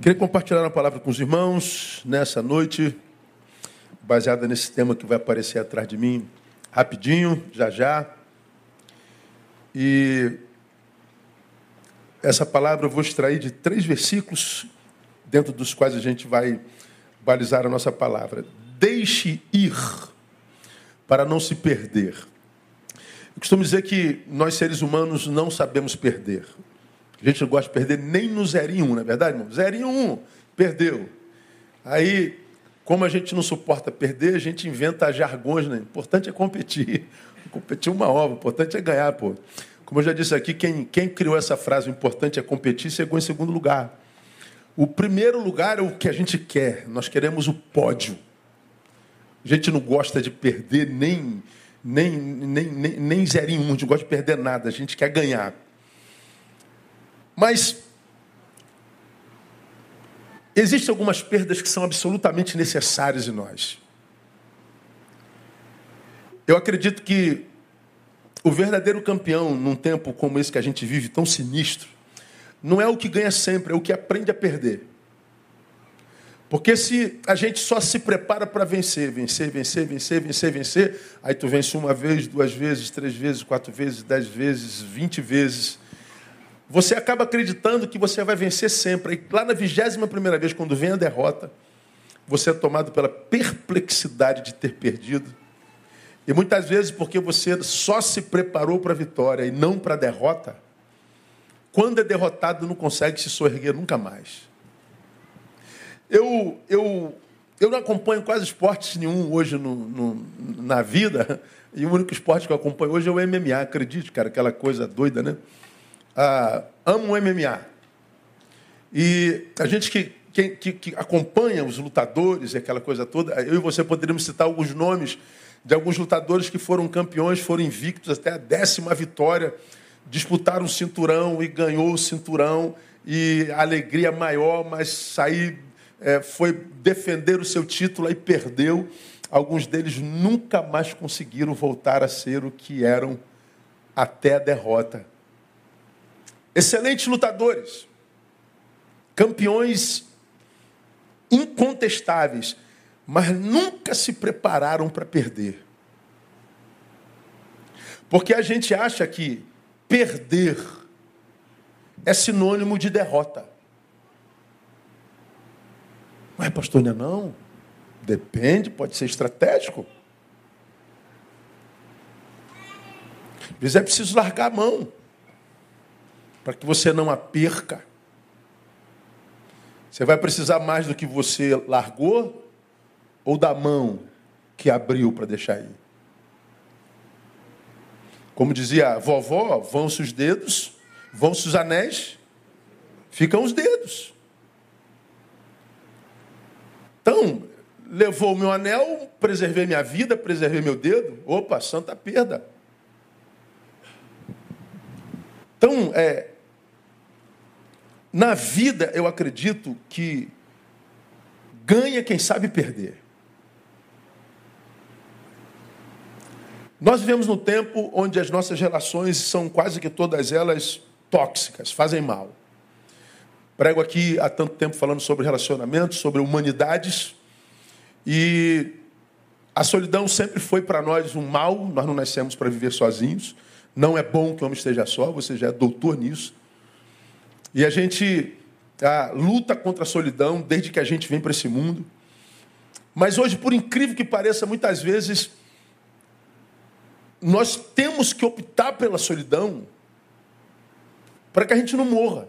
Queria compartilhar uma palavra com os irmãos nessa noite, baseada nesse tema que vai aparecer atrás de mim, rapidinho, já já. E essa palavra eu vou extrair de três versículos, dentro dos quais a gente vai balizar a nossa palavra. Deixe ir, para não se perder. Eu costumo dizer que nós, seres humanos, não sabemos perder. A gente não gosta de perder nem no 0 em 1, um, não é verdade, irmão? 0 em 1, um, perdeu. Aí, como a gente não suporta perder, a gente inventa jargões, né? O importante é competir. Competir uma obra, o importante é ganhar, pô. Como eu já disse aqui, quem, quem criou essa frase, o importante é competir, chegou em segundo lugar. O primeiro lugar é o que a gente quer, nós queremos o pódio. A gente não gosta de perder nem, nem, nem, nem, nem um, a gente não gosta de perder nada, a gente quer ganhar. Mas existem algumas perdas que são absolutamente necessárias em nós. Eu acredito que o verdadeiro campeão, num tempo como esse que a gente vive, tão sinistro, não é o que ganha sempre, é o que aprende a perder. Porque se a gente só se prepara para vencer, vencer, vencer, vencer, vencer, vencer, aí tu vence uma vez, duas vezes, três vezes, quatro vezes, dez vezes, vinte vezes, você acaba acreditando que você vai vencer sempre. E lá na vigésima primeira vez, quando vem a derrota, você é tomado pela perplexidade de ter perdido. E muitas vezes, porque você só se preparou para a vitória e não para a derrota, quando é derrotado, não consegue se soerguer nunca mais. Eu, eu, eu não acompanho quase esportes nenhum hoje no, no, na vida, e o único esporte que eu acompanho hoje é o MMA, acredite, cara, aquela coisa doida, né? Ah, o MMA. E a gente que, que, que, acompanha os lutadores e aquela coisa toda, eu e você poderíamos citar alguns nomes de alguns lutadores que foram campeões, foram invictos até a décima vitória, disputaram o cinturão e ganhou o cinturão, e a alegria maior, mas sair, é, foi defender o seu título e perdeu. Alguns deles nunca mais conseguiram voltar a ser o que eram até a derrota excelentes lutadores, campeões incontestáveis, mas nunca se prepararam para perder. Porque a gente acha que perder é sinônimo de derrota. Mas, pastor, não é não? Depende, pode ser estratégico. Às vezes é preciso largar a mão para que você não a perca. Você vai precisar mais do que você largou ou da mão que abriu para deixar ir? Como dizia a vovó, vão-se os dedos, vão-se os anéis, ficam os dedos. Então, levou o meu anel, preservei minha vida, preservei meu dedo. Opa, santa perda. Então, é, na vida, eu acredito que ganha quem sabe perder. Nós vivemos num tempo onde as nossas relações são quase que todas elas tóxicas, fazem mal. Prego aqui há tanto tempo falando sobre relacionamentos, sobre humanidades, e a solidão sempre foi para nós um mal, nós não nascemos para viver sozinhos. Não é bom que o homem esteja só, você já é doutor nisso. E a gente luta contra a solidão desde que a gente vem para esse mundo. Mas hoje, por incrível que pareça, muitas vezes nós temos que optar pela solidão para que a gente não morra,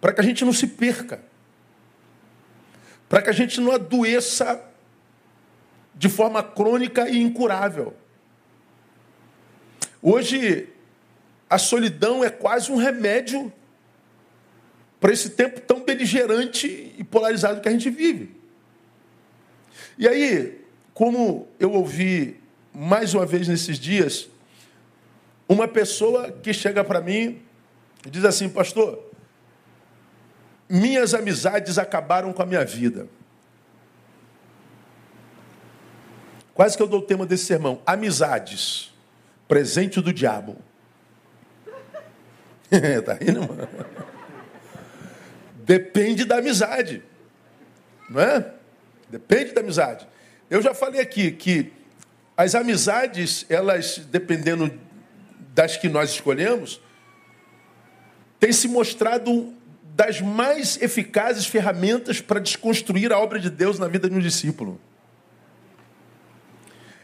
para que a gente não se perca, para que a gente não adoeça de forma crônica e incurável. Hoje a solidão é quase um remédio para esse tempo tão beligerante e polarizado que a gente vive. E aí, como eu ouvi mais uma vez nesses dias, uma pessoa que chega para mim e diz assim, pastor, minhas amizades acabaram com a minha vida. Quase que eu dou o tema desse sermão: amizades, presente do diabo. tá rindo, mano? Depende da amizade. Não é? Depende da amizade. Eu já falei aqui que as amizades, elas, dependendo das que nós escolhemos, têm se mostrado das mais eficazes ferramentas para desconstruir a obra de Deus na vida de um discípulo.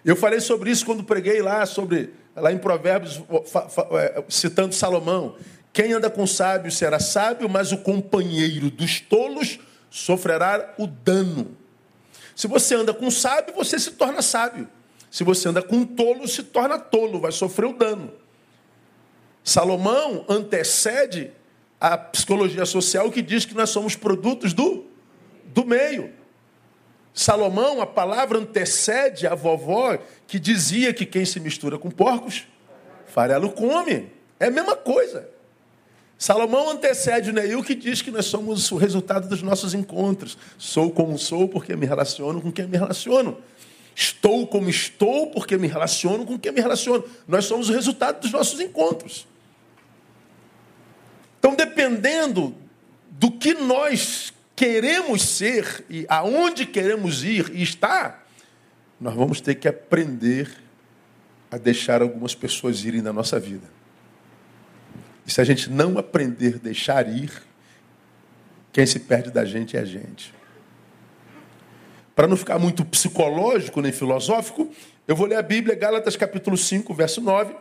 Eu falei sobre isso quando preguei lá sobre lá em Provérbios é, citando Salomão. Quem anda com sábio será sábio, mas o companheiro dos tolos sofrerá o dano. Se você anda com sábio, você se torna sábio. Se você anda com tolo, se torna tolo, vai sofrer o dano. Salomão antecede a psicologia social que diz que nós somos produtos do, do meio. Salomão, a palavra antecede a vovó que dizia que quem se mistura com porcos, farelo come. É a mesma coisa. Salomão antecede o Neil que diz que nós somos o resultado dos nossos encontros. Sou como sou porque me relaciono com quem me relaciono. Estou como estou porque me relaciono com quem me relaciono. Nós somos o resultado dos nossos encontros. Então, dependendo do que nós queremos ser e aonde queremos ir e estar, nós vamos ter que aprender a deixar algumas pessoas irem na nossa vida. E se a gente não aprender a deixar ir, quem se perde da gente é a gente. Para não ficar muito psicológico nem filosófico, eu vou ler a Bíblia, Gálatas capítulo 5, verso 9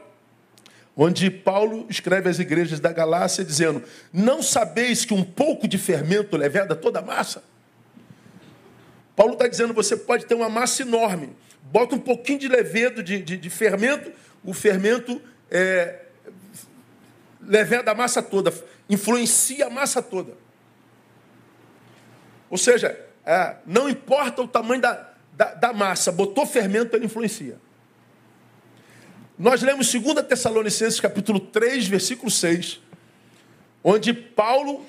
onde Paulo escreve às igrejas da Galácia dizendo: Não sabeis que um pouco de fermento leveda toda a massa? Paulo está dizendo: você pode ter uma massa enorme, bota um pouquinho de levedo, de, de, de fermento, o fermento é, leveda a massa toda, influencia a massa toda. Ou seja, é, não importa o tamanho da, da, da massa, botou fermento, ele influencia. Nós lemos 2 Tessalonicenses capítulo 3, versículo 6, onde Paulo,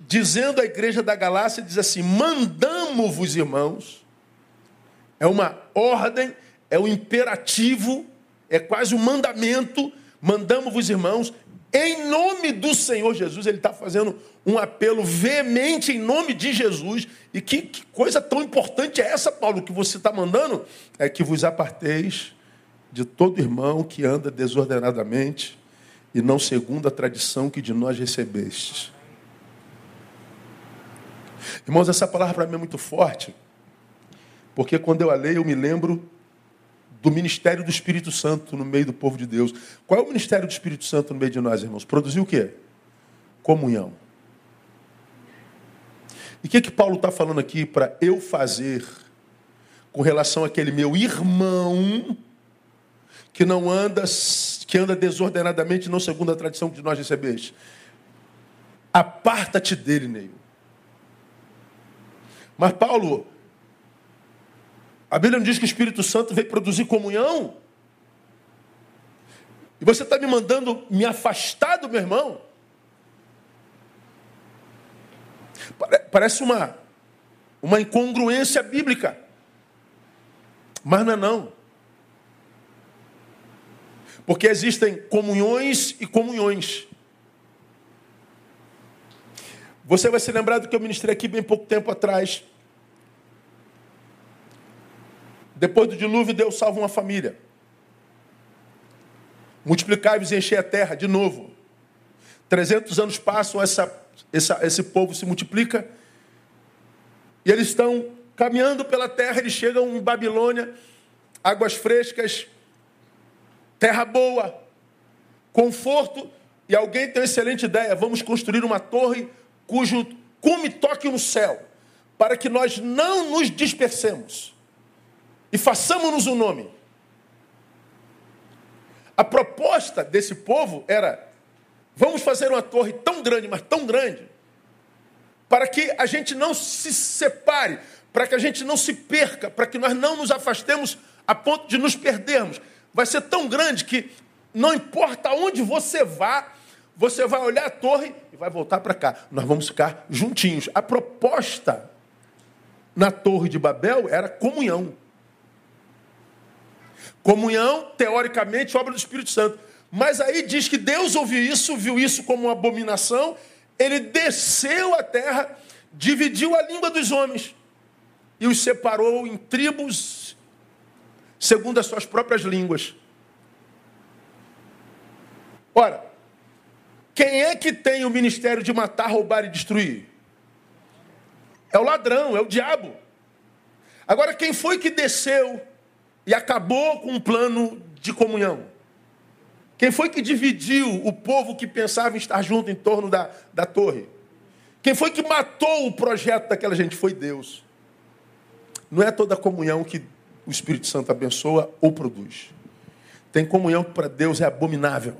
dizendo à igreja da Galácia, diz assim: Mandamos-vos, irmãos, é uma ordem, é um imperativo, é quase um mandamento, mandamos-vos, irmãos, em nome do Senhor Jesus, ele está fazendo um apelo veemente em nome de Jesus. E que, que coisa tão importante é essa, Paulo, que você está mandando? É que vos aparteis de todo irmão que anda desordenadamente e não segundo a tradição que de nós recebestes. Irmãos, essa palavra para mim é muito forte, porque quando eu a leio, eu me lembro do ministério do Espírito Santo no meio do povo de Deus. Qual é o ministério do Espírito Santo no meio de nós, irmãos? Produzir o quê? Comunhão. E o que, que Paulo está falando aqui para eu fazer com relação àquele meu irmão que não anda, que anda desordenadamente, não segundo a tradição que nós recebemos. Aparta-te dele, Neil. Mas Paulo, a Bíblia não diz que o Espírito Santo veio produzir comunhão? E você está me mandando me afastar do meu irmão? Parece uma, uma incongruência bíblica. Mas não é não. Porque existem comunhões e comunhões. Você vai se lembrar do que eu ministrei aqui bem pouco tempo atrás. Depois do dilúvio, Deus salva uma família. Multiplicai-vos e enchei a terra, de novo. 300 anos passam, essa, essa, esse povo se multiplica. E eles estão caminhando pela terra, eles chegam em Babilônia, águas frescas, terra boa, conforto, e alguém tem uma excelente ideia: vamos construir uma torre cujo cume toque no céu, para que nós não nos dispersemos e façamos-nos um nome. A proposta desse povo era: vamos fazer uma torre tão grande, mas tão grande, para que a gente não se separe, para que a gente não se perca, para que nós não nos afastemos a ponto de nos perdermos vai ser tão grande que não importa onde você vá, você vai olhar a torre e vai voltar para cá. Nós vamos ficar juntinhos. A proposta na Torre de Babel era comunhão. Comunhão, teoricamente, obra do Espírito Santo. Mas aí diz que Deus ouviu isso, viu isso como uma abominação ele desceu à terra, dividiu a língua dos homens e os separou em tribos segundo as suas próprias línguas. Ora, quem é que tem o ministério de matar, roubar e destruir? É o ladrão, é o diabo. Agora, quem foi que desceu e acabou com um plano de comunhão? Quem foi que dividiu o povo que pensava em estar junto em torno da, da torre? Quem foi que matou o projeto daquela gente? Foi Deus. Não é toda comunhão que o Espírito Santo abençoa ou produz. Tem comunhão que para Deus é abominável.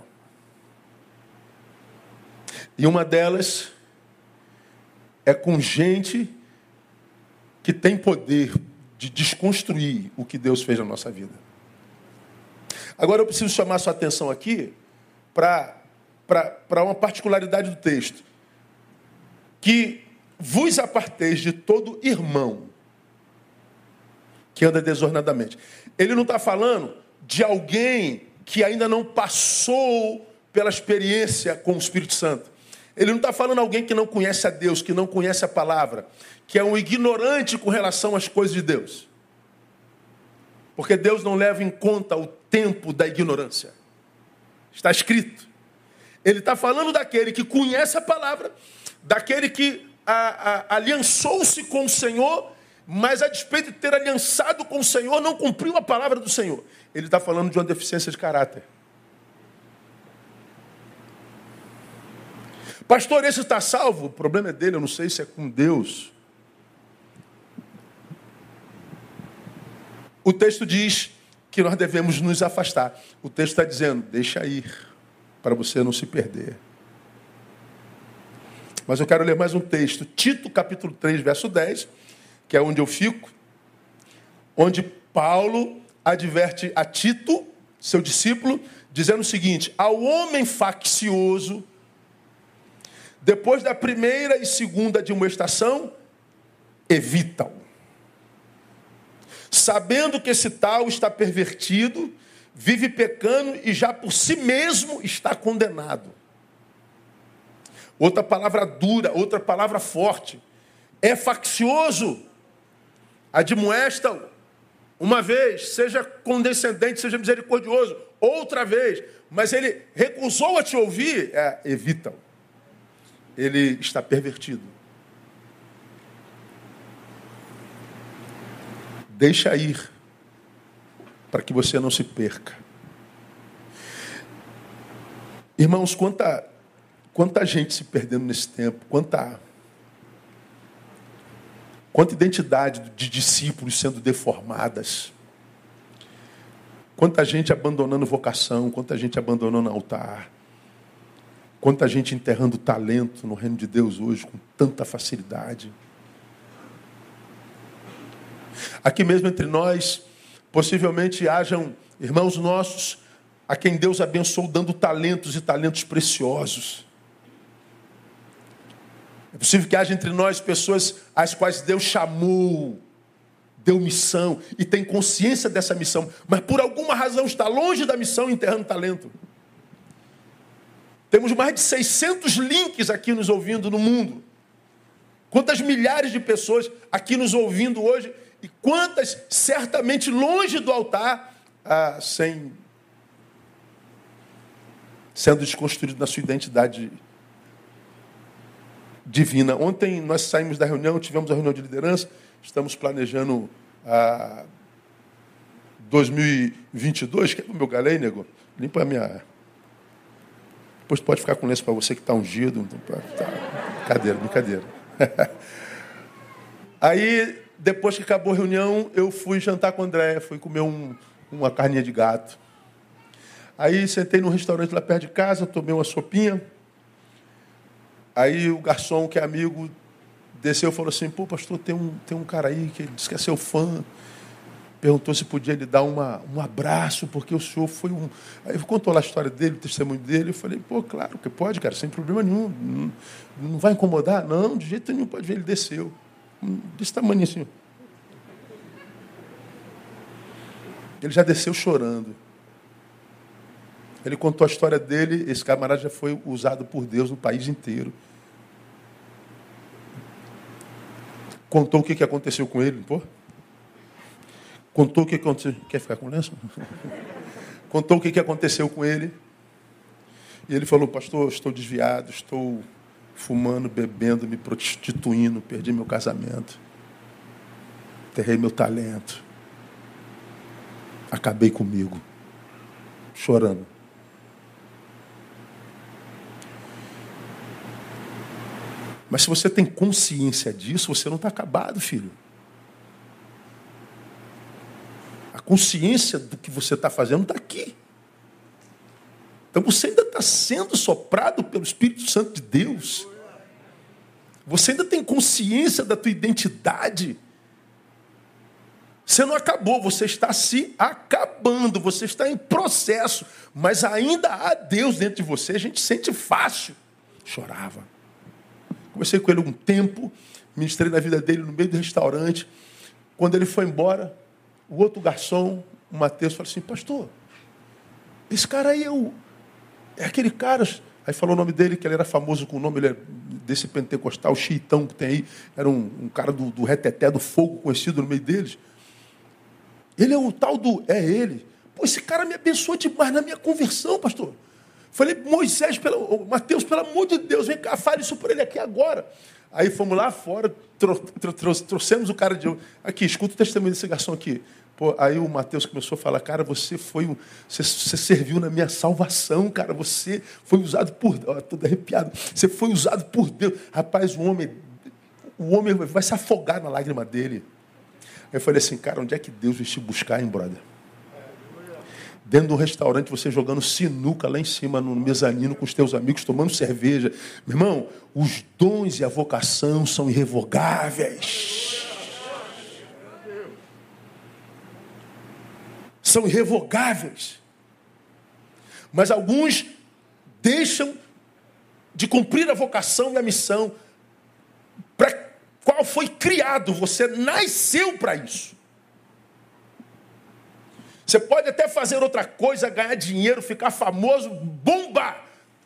E uma delas é com gente que tem poder de desconstruir o que Deus fez na nossa vida. Agora eu preciso chamar sua atenção aqui para uma particularidade do texto. Que vos aparteis de todo irmão que anda desornadamente. Ele não está falando de alguém que ainda não passou pela experiência com o Espírito Santo. Ele não está falando alguém que não conhece a Deus, que não conhece a palavra, que é um ignorante com relação às coisas de Deus. Porque Deus não leva em conta o tempo da ignorância. Está escrito. Ele está falando daquele que conhece a palavra, daquele que aliançou-se com o Senhor, mas a despeito de ter aliançado com o Senhor, não cumpriu a palavra do Senhor. Ele está falando de uma deficiência de caráter. Pastor, esse está salvo? O problema é dele, eu não sei se é com Deus. O texto diz que nós devemos nos afastar. O texto está dizendo, deixa ir, para você não se perder. Mas eu quero ler mais um texto, Tito capítulo 3, verso 10, que é onde eu fico, onde Paulo adverte a Tito, seu discípulo, dizendo o seguinte: ao homem faccioso, depois da primeira e segunda de uma estação, evita-o sabendo que esse tal está pervertido, vive pecando e já por si mesmo está condenado. Outra palavra dura, outra palavra forte. É faccioso. Admoesta uma vez, seja condescendente, seja misericordioso, outra vez, mas ele recusou a te ouvir, é, evita-o. Ele está pervertido. Deixa ir, para que você não se perca. Irmãos, quanta, quanta gente se perdendo nesse tempo, quanta, quanta identidade de discípulos sendo deformadas, quanta gente abandonando vocação, quanta gente abandonando altar, quanta gente enterrando talento no reino de Deus hoje com tanta facilidade. Aqui mesmo entre nós, possivelmente hajam irmãos nossos a quem Deus abençoou dando talentos e talentos preciosos. É possível que haja entre nós pessoas às quais Deus chamou, deu missão e tem consciência dessa missão, mas por alguma razão está longe da missão enterrando talento. Temos mais de 600 links aqui nos ouvindo no mundo. Quantas milhares de pessoas aqui nos ouvindo hoje e quantas certamente longe do altar, ah, sem sendo desconstruído na sua identidade divina. Ontem nós saímos da reunião, tivemos a reunião de liderança, estamos planejando a 2022. Quer o meu galei, nego? Limpa a minha. Depois pode ficar com lenço para você que está ungido. Tá. Brincadeira, brincadeira. Aí depois que acabou a reunião, eu fui jantar com o André, fui comer um, uma carninha de gato. Aí sentei num restaurante lá perto de casa, tomei uma sopinha. Aí o garçom, que é amigo, desceu e falou assim, pô, pastor, tem um, tem um cara aí que disse que é seu fã perguntou se podia lhe dar uma, um abraço, porque o senhor foi um. Aí contou lá a história dele, o testemunho dele. Eu falei, pô, claro que pode, cara, sem problema nenhum. Não, não vai incomodar? Não, de jeito nenhum, pode ver. Ele desceu. Hum, desse tamanho assim. Ele já desceu chorando. Ele contou a história dele. Esse camarada já foi usado por Deus no país inteiro. Contou o que aconteceu com ele, pô. Contou o que aconteceu. Quer ficar com lenço? Contou o que aconteceu com ele. E ele falou, pastor, estou desviado, estou fumando, bebendo, me prostituindo, perdi meu casamento, enterrei meu talento, acabei comigo, chorando. Mas se você tem consciência disso, você não está acabado, filho. A consciência do que você está fazendo está aqui. Então você ainda está sendo soprado pelo Espírito Santo de Deus. Você ainda tem consciência da tua identidade. Você não acabou, você está se acabando, você está em processo, mas ainda há Deus dentro de você, a gente sente fácil. Chorava. Conversei com ele um tempo, ministrei na vida dele no meio do restaurante. Quando ele foi embora, o outro garçom, o Mateus, falou assim: Pastor, esse cara aí é, o, é aquele cara. Aí falou o nome dele, que ele era famoso com o nome ele é desse pentecostal, xiitão que tem aí. Era um, um cara do, do reteté, do fogo, conhecido no meio deles. Ele é o tal do. É ele. Pô, esse cara me abençoou demais na minha conversão, pastor. Falei, Moisés, pelo, Mateus, pelo amor de Deus, vem cá, fale isso por ele aqui agora. Aí fomos lá fora, tro, tro, tro, trouxemos o cara de. Aqui, escuta o testemunho desse garçom aqui. Pô, aí o Mateus começou a falar, cara, você foi você, você, serviu na minha salvação, cara, você foi usado por Deus, todo arrepiado, você foi usado por Deus. Rapaz, o homem, o homem vai se afogar na lágrima dele. Aí eu falei assim, cara, onde é que Deus vai te buscar, hein, brother? Dentro do restaurante, você jogando sinuca lá em cima no mezanino com os teus amigos, tomando cerveja. Meu irmão, os dons e a vocação são irrevogáveis. São irrevogáveis. Mas alguns deixam de cumprir a vocação e a missão para qual foi criado. Você nasceu para isso. Você pode até fazer outra coisa, ganhar dinheiro, ficar famoso, bomba.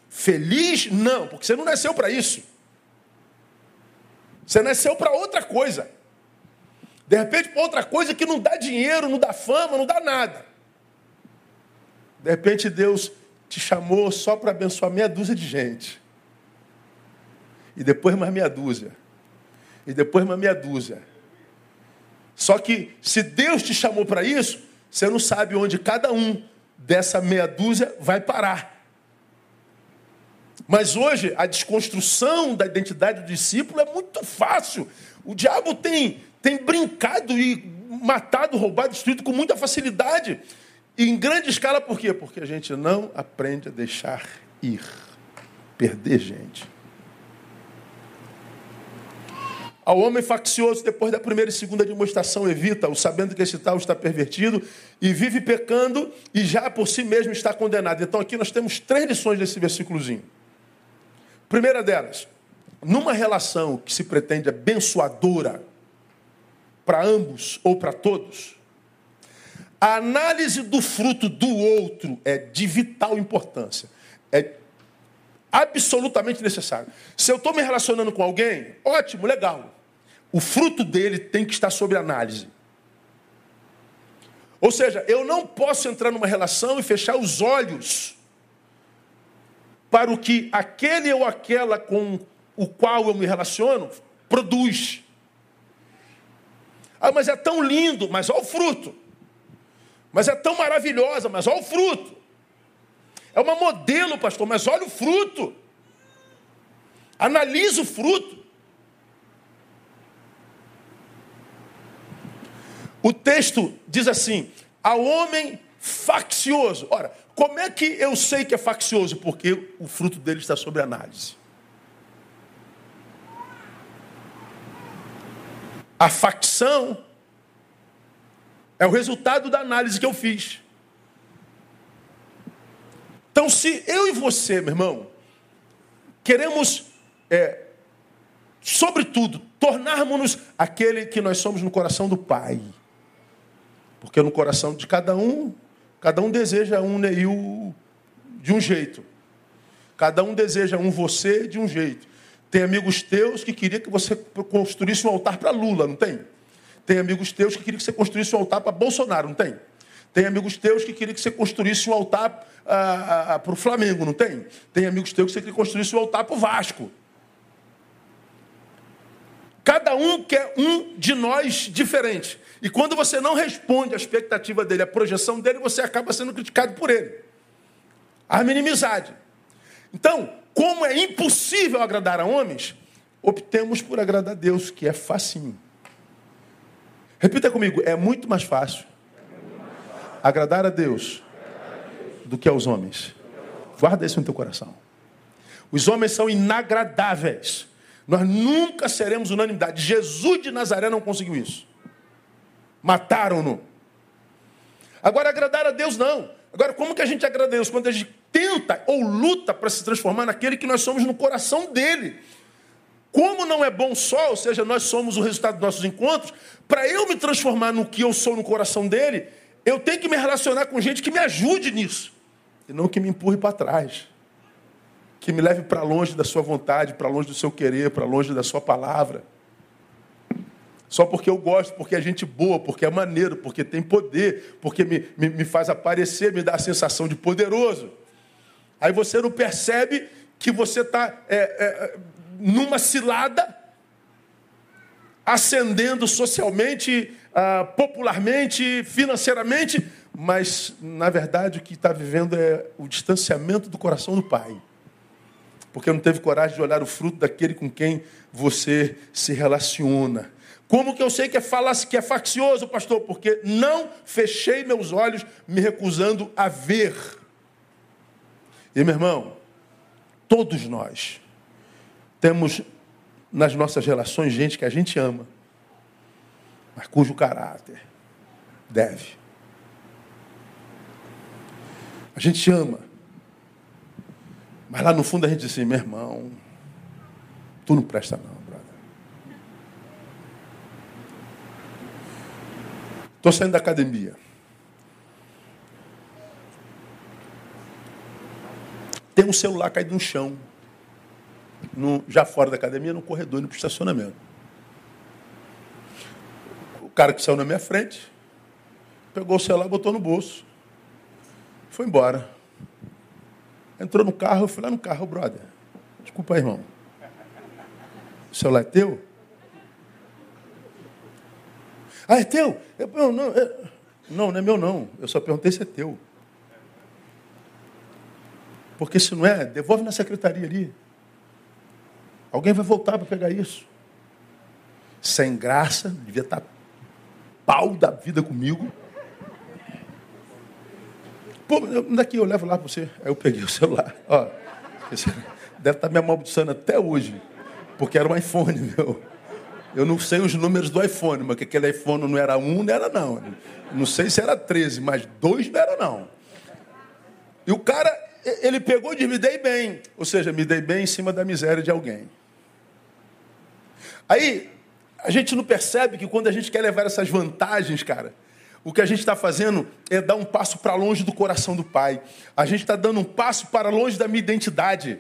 Feliz? Não, porque você não nasceu para isso. Você nasceu para outra coisa. De repente, para outra coisa que não dá dinheiro, não dá fama, não dá nada. De repente, Deus te chamou só para abençoar meia dúzia de gente. E depois mais meia dúzia. E depois mais meia dúzia. Só que se Deus te chamou para isso, você não sabe onde cada um dessa meia dúzia vai parar. Mas hoje a desconstrução da identidade do discípulo é muito fácil. O diabo tem, tem brincado e matado, roubado, destruído com muita facilidade. E em grande escala, por quê? Porque a gente não aprende a deixar ir, perder gente. Ao homem faccioso, depois da primeira e segunda demonstração, evita-o, sabendo que esse tal está pervertido e vive pecando e já por si mesmo está condenado. Então aqui nós temos três lições desse versículozinho. Primeira delas, numa relação que se pretende abençoadora para ambos ou para todos, a análise do fruto do outro é de vital importância. É absolutamente necessário. Se eu estou me relacionando com alguém, ótimo, legal o fruto dele tem que estar sob análise. Ou seja, eu não posso entrar numa relação e fechar os olhos para o que aquele ou aquela com o qual eu me relaciono produz. Ah, mas é tão lindo, mas olha o fruto. Mas é tão maravilhosa, mas olha o fruto. É uma modelo, pastor, mas olha o fruto. Analisa o fruto. O texto diz assim: ao homem faccioso. Ora, como é que eu sei que é faccioso? Porque o fruto dele está sob análise. A facção é o resultado da análise que eu fiz. Então, se eu e você, meu irmão, queremos, é, sobretudo, tornarmos-nos aquele que nós somos no coração do Pai porque no coração de cada um, cada um deseja um Neil de um jeito. Cada um deseja um você de um jeito. Tem amigos teus que queriam que você construísse um altar para Lula, não tem? Tem amigos teus que queriam que você construísse um altar para Bolsonaro, não tem? Tem amigos teus que queriam que você construísse um altar ah, ah, ah para o Flamengo, não tem? Tem amigos teus que você queria que construísse um altar para o Vasco. Cada um quer um de nós diferente. E quando você não responde à expectativa dele, à projeção dele, você acaba sendo criticado por ele. A minimizade. Então, como é impossível agradar a homens, optemos por agradar a Deus, que é facinho. Repita comigo, é muito mais fácil agradar a Deus do que aos homens. Guarda isso no teu coração. Os homens são inagradáveis. Nós nunca seremos unanimidade. Jesus de Nazaré não conseguiu isso. Mataram-no. Agora, agradar a Deus não. Agora, como que a gente agrada a Deus? Quando a gente tenta ou luta para se transformar naquele que nós somos no coração dele. Como não é bom só, ou seja, nós somos o resultado dos nossos encontros, para eu me transformar no que eu sou no coração dele, eu tenho que me relacionar com gente que me ajude nisso, e não que me empurre para trás, que me leve para longe da sua vontade, para longe do seu querer, para longe da sua palavra. Só porque eu gosto, porque é gente boa, porque é maneiro, porque tem poder, porque me, me, me faz aparecer, me dá a sensação de poderoso. Aí você não percebe que você está é, é, numa cilada, ascendendo socialmente, ah, popularmente, financeiramente, mas na verdade o que está vivendo é o distanciamento do coração do Pai. Porque não teve coragem de olhar o fruto daquele com quem você se relaciona. Como que eu sei que é, falasse, que é faccioso, pastor? Porque não fechei meus olhos me recusando a ver. E meu irmão, todos nós temos nas nossas relações gente que a gente ama, mas cujo caráter deve. A gente ama, mas lá no fundo a gente diz assim, meu irmão, tu não presta não. Estou saindo da academia. Tem um celular caído no chão. No, já fora da academia, no corredor, indo para o estacionamento. O cara que saiu na minha frente, pegou o celular, botou no bolso. Foi embora. Entrou no carro, eu fui lá no carro, brother. Desculpa aí, irmão. O celular é teu? Ah, é teu? Eu, não, não, é... não, não é meu não. Eu só perguntei se é teu. Porque se não é, devolve na secretaria ali. Alguém vai voltar para pegar isso. Sem graça, devia estar pau da vida comigo. Pô, daqui eu levo lá para você. Aí eu peguei o celular. Ó, deve estar me amaldiçoando até hoje. Porque era um iPhone, meu. Eu não sei os números do iPhone, mas que aquele iPhone não era um, não era não. Não sei se era 13, mas dois não era não. E o cara, ele pegou e disse, me dei bem. Ou seja, me dei bem em cima da miséria de alguém. Aí, a gente não percebe que quando a gente quer levar essas vantagens, cara, o que a gente está fazendo é dar um passo para longe do coração do Pai. A gente está dando um passo para longe da minha identidade.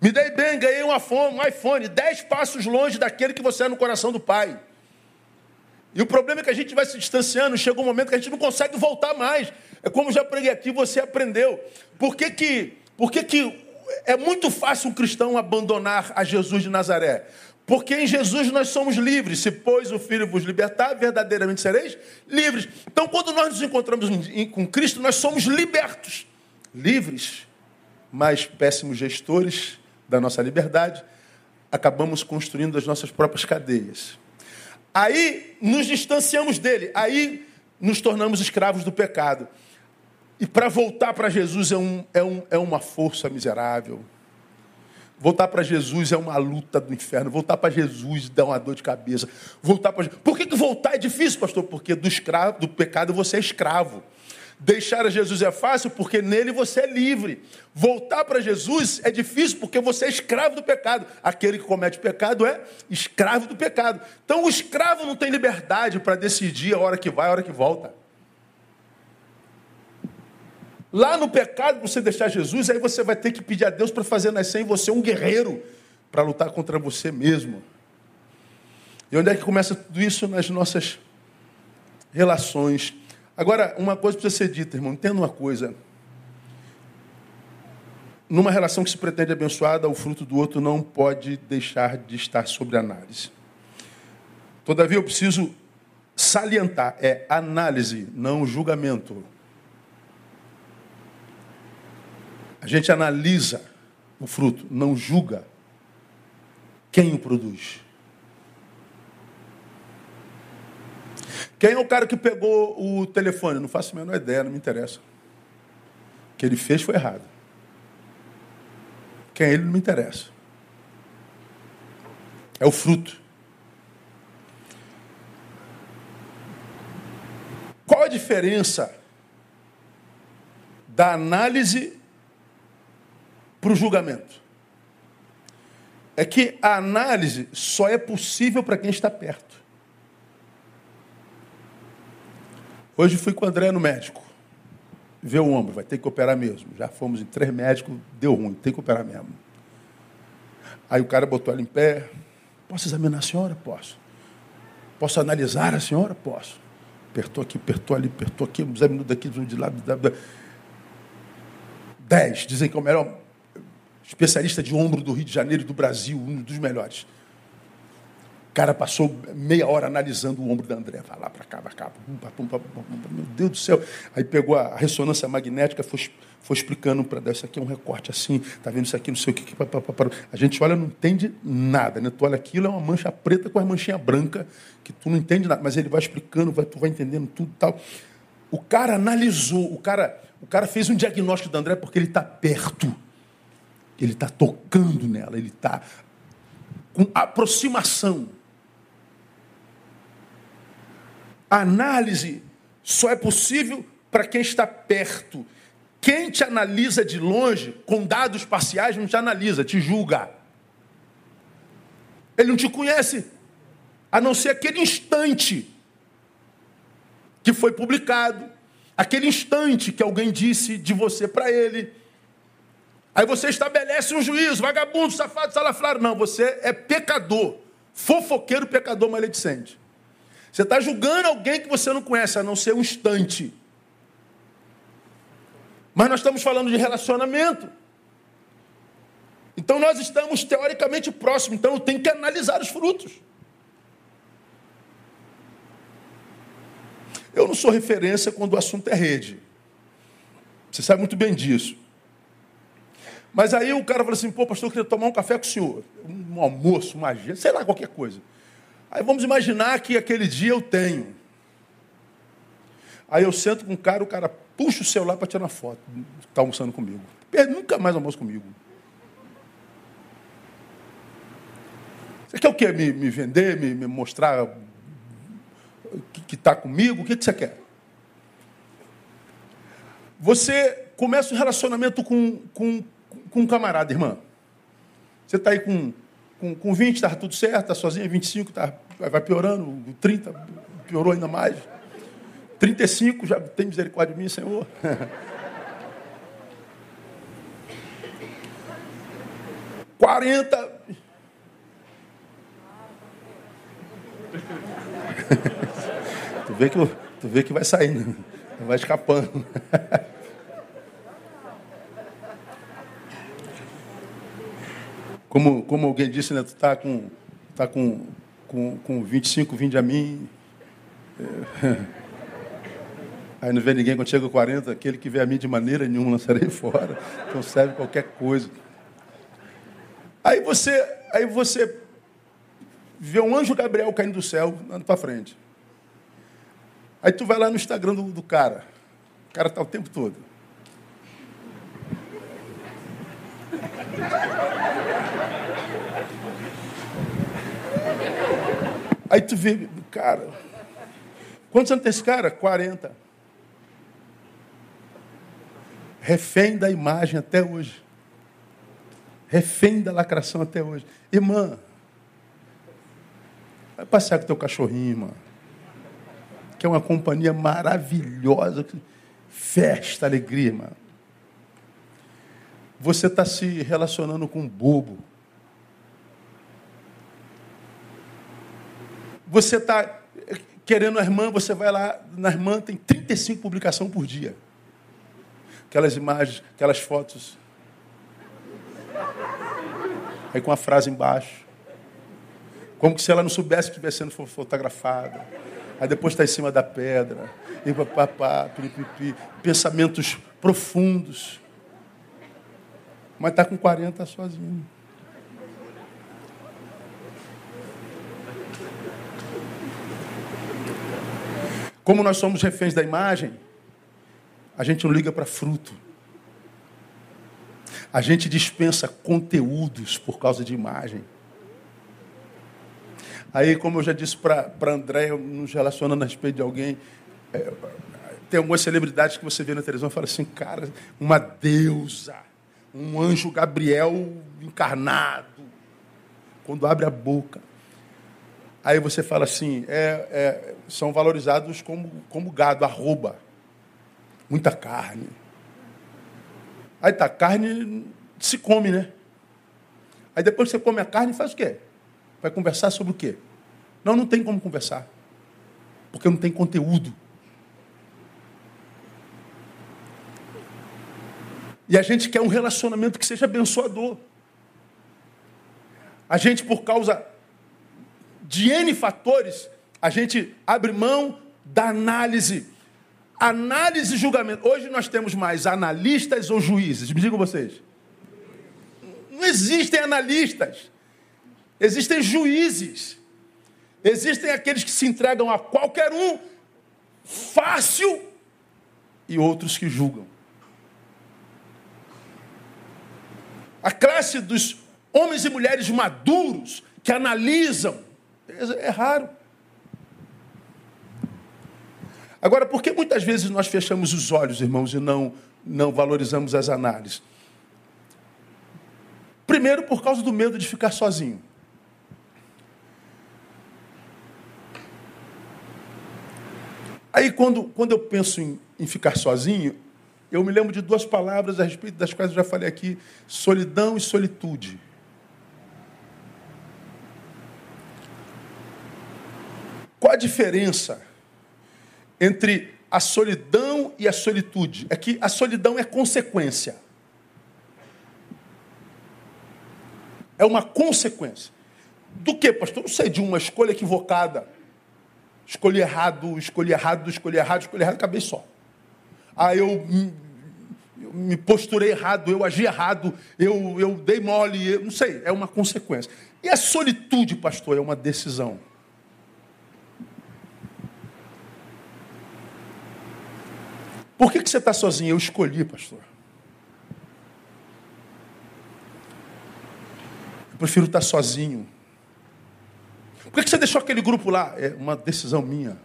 Me dei bem, ganhei um iPhone, um iPhone, dez passos longe daquele que você é no coração do Pai. E o problema é que a gente vai se distanciando, chega um momento que a gente não consegue voltar mais. É como já preguei aqui, você aprendeu. Por que, que, por que, que é muito fácil um cristão abandonar a Jesus de Nazaré? Porque em Jesus nós somos livres. Se, pois, o Filho vos libertar, verdadeiramente sereis livres. Então, quando nós nos encontramos com Cristo, nós somos libertos. Livres, mas péssimos gestores, da nossa liberdade, acabamos construindo as nossas próprias cadeias. Aí nos distanciamos dele, aí nos tornamos escravos do pecado. E para voltar para Jesus é, um, é, um, é uma força miserável. Voltar para Jesus é uma luta do inferno. Voltar para Jesus dá uma dor de cabeça. Voltar para Por que, que voltar é difícil, pastor? Porque do escravo, do pecado você é escravo. Deixar a Jesus é fácil porque nele você é livre. Voltar para Jesus é difícil porque você é escravo do pecado. Aquele que comete pecado é escravo do pecado. Então o escravo não tem liberdade para decidir a hora que vai, a hora que volta. Lá no pecado, você deixar Jesus, aí você vai ter que pedir a Deus para fazer nascer em você um guerreiro para lutar contra você mesmo. E onde é que começa tudo isso? Nas nossas relações. Agora, uma coisa precisa ser dita, irmão. Entenda uma coisa. Numa relação que se pretende abençoada, o fruto do outro não pode deixar de estar sobre análise. Todavia, eu preciso salientar: é análise, não julgamento. A gente analisa o fruto, não julga quem o produz. Quem é o cara que pegou o telefone? Não faço a menor ideia, não me interessa. O que ele fez foi errado. Quem é ele não me interessa. É o fruto. Qual a diferença da análise para o julgamento? É que a análise só é possível para quem está perto. Hoje fui com o André no médico. Vê o ombro, vai ter que operar mesmo. Já fomos em três médicos, deu ruim, tem que operar mesmo. Aí o cara botou ela em pé. Posso examinar a senhora? Posso. Posso analisar a senhora? Posso. Apertou aqui, apertou ali, apertou aqui, examinou daqui, de lá, de lá. Dez. Dizem que é o melhor especialista de ombro do Rio de Janeiro e do Brasil, um dos melhores cara passou meia hora analisando o ombro da André. Vai lá para cá, para cá. Meu Deus do céu. Aí pegou a ressonância magnética, foi, foi explicando para dar. Isso aqui é um recorte assim, tá vendo isso aqui, não sei o que. A gente olha não entende nada. Né? Tu olha aquilo, é uma mancha preta com uma manchinha branca, que tu não entende nada. Mas ele vai explicando, vai, tu vai entendendo tudo tal. O cara analisou, o cara, o cara fez um diagnóstico da André porque ele está perto. Ele está tocando nela, ele está com aproximação. A análise só é possível para quem está perto. Quem te analisa de longe, com dados parciais, não te analisa, te julga. Ele não te conhece, a não ser aquele instante que foi publicado, aquele instante que alguém disse de você para ele. Aí você estabelece um juízo, vagabundo, safado, salafrário. Não, você é pecador, fofoqueiro, pecador maledicente. Você está julgando alguém que você não conhece, a não ser um instante. Mas nós estamos falando de relacionamento. Então nós estamos teoricamente próximos, então eu tenho que analisar os frutos. Eu não sou referência quando o assunto é rede. Você sabe muito bem disso. Mas aí o cara fala assim, pô, pastor, eu queria tomar um café com o senhor. Um almoço, uma agenda, sei lá, qualquer coisa. Aí vamos imaginar que aquele dia eu tenho. Aí eu sento com o cara, o cara puxa o celular para tirar foto. Está almoçando comigo. Ele nunca mais almoça comigo. Você quer o quê? Me, me vender, me, me mostrar que está comigo? O que, que você quer? Você começa um relacionamento com, com, com um camarada, irmã. Você está aí com com, com 20 estava tudo certo, está sozinha, 25 tá, vai piorando, 30 piorou ainda mais. 35 já tem misericórdia de mim, Senhor. Quarenta. tu, vê que, tu vê que vai saindo, vai escapando. Como, como alguém disse, né? Tu está com, tá com, com, com 25, vinde a mim. É. Aí não vê ninguém quando chega a 40, aquele que vê a mim de maneira nenhuma lançarei fora. Então serve qualquer coisa. Aí você, aí você vê um anjo Gabriel caindo do céu, andando para frente. Aí tu vai lá no Instagram do, do cara. O cara está o tempo todo. Aí tu vê, cara, quantos anos tem esse cara? 40. Refém da imagem até hoje. Refém da lacração até hoje. Irmã, vai passear com teu cachorrinho, irmã. Que é uma companhia maravilhosa. festa, alegria, irmão. Você está se relacionando com um bobo. Você está querendo a irmã, você vai lá na irmã, tem 35 publicações por dia. Aquelas imagens, aquelas fotos. Aí com a frase embaixo. Como que se ela não soubesse que estivesse sendo fotografada. Aí depois está em cima da pedra. E papapá, pipi, pensamentos profundos. Mas está com 40 sozinho. Como nós somos reféns da imagem, a gente não liga para fruto. A gente dispensa conteúdos por causa de imagem. Aí, como eu já disse para André, nos relacionando a respeito de alguém, é, tem algumas celebridades que você vê na televisão e fala assim, cara, uma deusa, um anjo Gabriel encarnado, quando abre a boca. Aí você fala assim, é, é, são valorizados como, como gado, arroba. Muita carne. Aí tá, carne se come, né? Aí depois você come a carne e faz o quê? Vai conversar sobre o quê? Não, não tem como conversar. Porque não tem conteúdo. E a gente quer um relacionamento que seja abençoador. A gente, por causa de N fatores, a gente abre mão da análise. Análise e julgamento. Hoje nós temos mais analistas ou juízes? Me digam vocês. Não existem analistas. Existem juízes. Existem aqueles que se entregam a qualquer um fácil e outros que julgam. A classe dos homens e mulheres maduros que analisam é raro. Agora, por que muitas vezes nós fechamos os olhos, irmãos, e não, não valorizamos as análises? Primeiro, por causa do medo de ficar sozinho. Aí, quando, quando eu penso em, em ficar sozinho, eu me lembro de duas palavras a respeito das quais eu já falei aqui: solidão e solitude. Qual a diferença entre a solidão e a solitude? É que a solidão é consequência. É uma consequência. Do que, pastor? Não sei, de uma escolha equivocada. Escolhi errado, escolhi errado, escolhi errado, escolhi errado, acabei só. Ah, eu, eu me posturei errado, eu agi errado, eu, eu dei mole, eu, não sei, é uma consequência. E a solitude, pastor, é uma decisão. Por que, que você está sozinho? Eu escolhi, pastor. Eu prefiro estar sozinho. Por que, que você deixou aquele grupo lá? É uma decisão minha.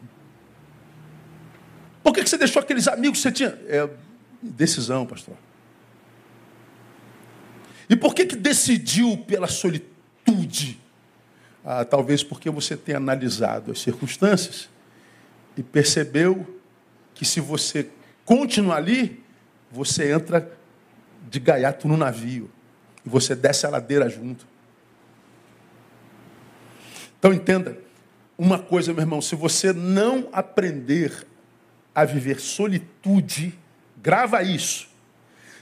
Por que, que você deixou aqueles amigos que você tinha? É decisão, pastor. E por que, que decidiu pela solitude? Ah, talvez porque você tenha analisado as circunstâncias e percebeu que se você continua ali, você entra de gaiato no navio. E você desce a ladeira junto. Então entenda, uma coisa, meu irmão, se você não aprender a viver solitude, grava isso.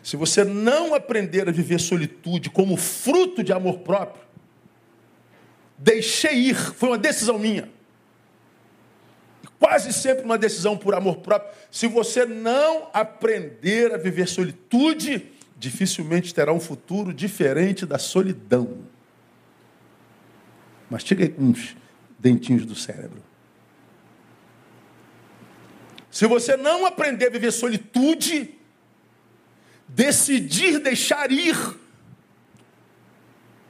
Se você não aprender a viver solitude como fruto de amor próprio, deixei ir, foi uma decisão minha quase sempre uma decisão por amor próprio. Se você não aprender a viver solitude, dificilmente terá um futuro diferente da solidão. Mastiga aí com uns dentinhos do cérebro. Se você não aprender a viver solitude, decidir deixar ir,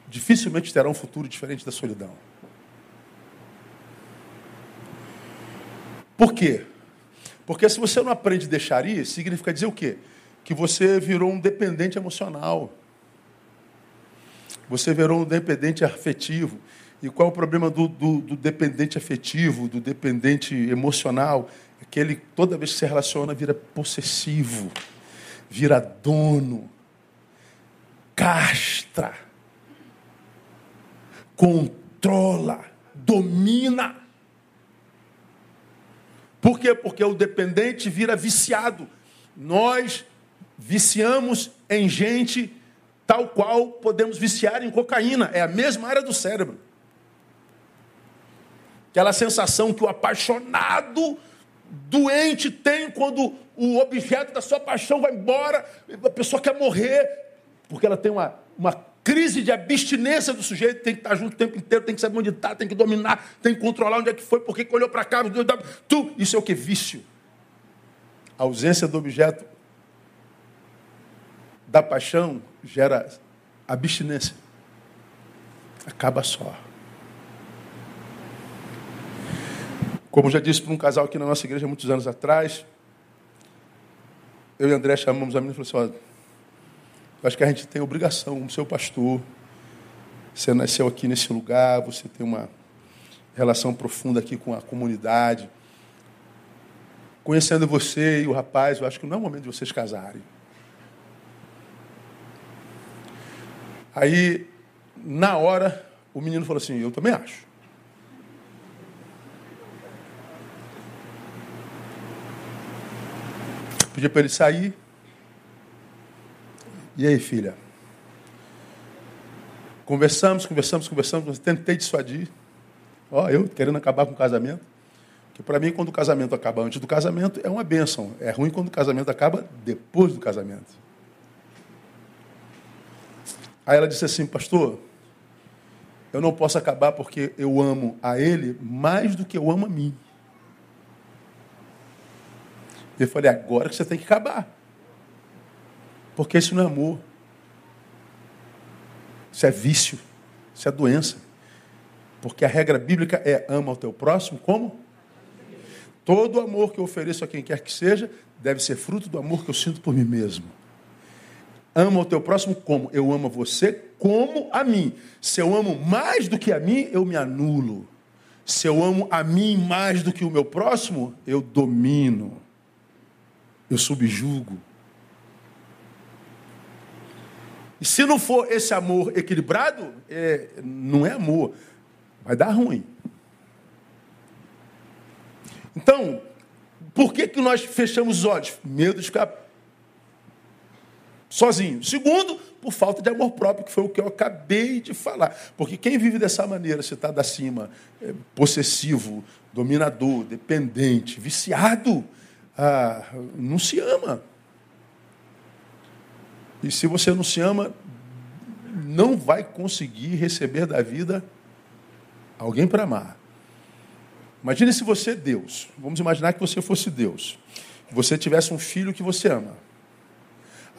dificilmente terá um futuro diferente da solidão. Por quê? Porque se você não aprende a deixar ir, significa dizer o quê? Que você virou um dependente emocional. Você virou um dependente afetivo. E qual é o problema do, do, do dependente afetivo, do dependente emocional? Aquele, toda vez que se relaciona, vira possessivo, vira dono, castra, controla, domina. Por quê? Porque o dependente vira viciado. Nós viciamos em gente tal qual podemos viciar em cocaína. É a mesma área do cérebro. Aquela sensação que o apaixonado doente tem quando o objeto da sua paixão vai embora, a pessoa quer morrer, porque ela tem uma, uma crise de abstinência do sujeito, tem que estar junto o tempo inteiro, tem que saber onde está, tem que dominar, tem que controlar onde é que foi, porque que olhou para cá, tu, isso é o que? Vício. A ausência do objeto da paixão gera abstinência. Acaba só. Como já disse para um casal aqui na nossa igreja muitos anos atrás, eu e André chamamos a menina e falamos assim, acho que a gente tem obrigação, como seu pastor, você nasceu aqui nesse lugar, você tem uma relação profunda aqui com a comunidade. Conhecendo você e o rapaz, eu acho que não é o momento de vocês casarem. Aí, na hora, o menino falou assim: Eu também acho. Pedi para ele sair. E aí, filha? Conversamos, conversamos, conversamos. Tentei dissuadir. Ó, eu querendo acabar com o casamento. Que para mim, quando o casamento acaba antes do casamento, é uma bênção. É ruim quando o casamento acaba depois do casamento. Aí ela disse assim, pastor, eu não posso acabar porque eu amo a ele mais do que eu amo a mim. Eu falei, agora que você tem que acabar. Porque isso não é amor. Isso é vício. Isso é doença. Porque a regra bíblica é ama o teu próximo como? Todo amor que eu ofereço a quem quer que seja deve ser fruto do amor que eu sinto por mim mesmo. Ama o teu próximo como? Eu amo você como a mim. Se eu amo mais do que a mim, eu me anulo. Se eu amo a mim mais do que o meu próximo, eu domino. Eu subjugo. E se não for esse amor equilibrado, é, não é amor, vai dar ruim. Então, por que, que nós fechamos os olhos? Medo de ficar sozinho. Segundo, por falta de amor próprio, que foi o que eu acabei de falar. Porque quem vive dessa maneira, se está da cima, é, possessivo, dominador, dependente, viciado, ah, não se ama. E se você não se ama, não vai conseguir receber da vida alguém para amar. Imagine se você é Deus. Vamos imaginar que você fosse Deus. Você tivesse um filho que você ama.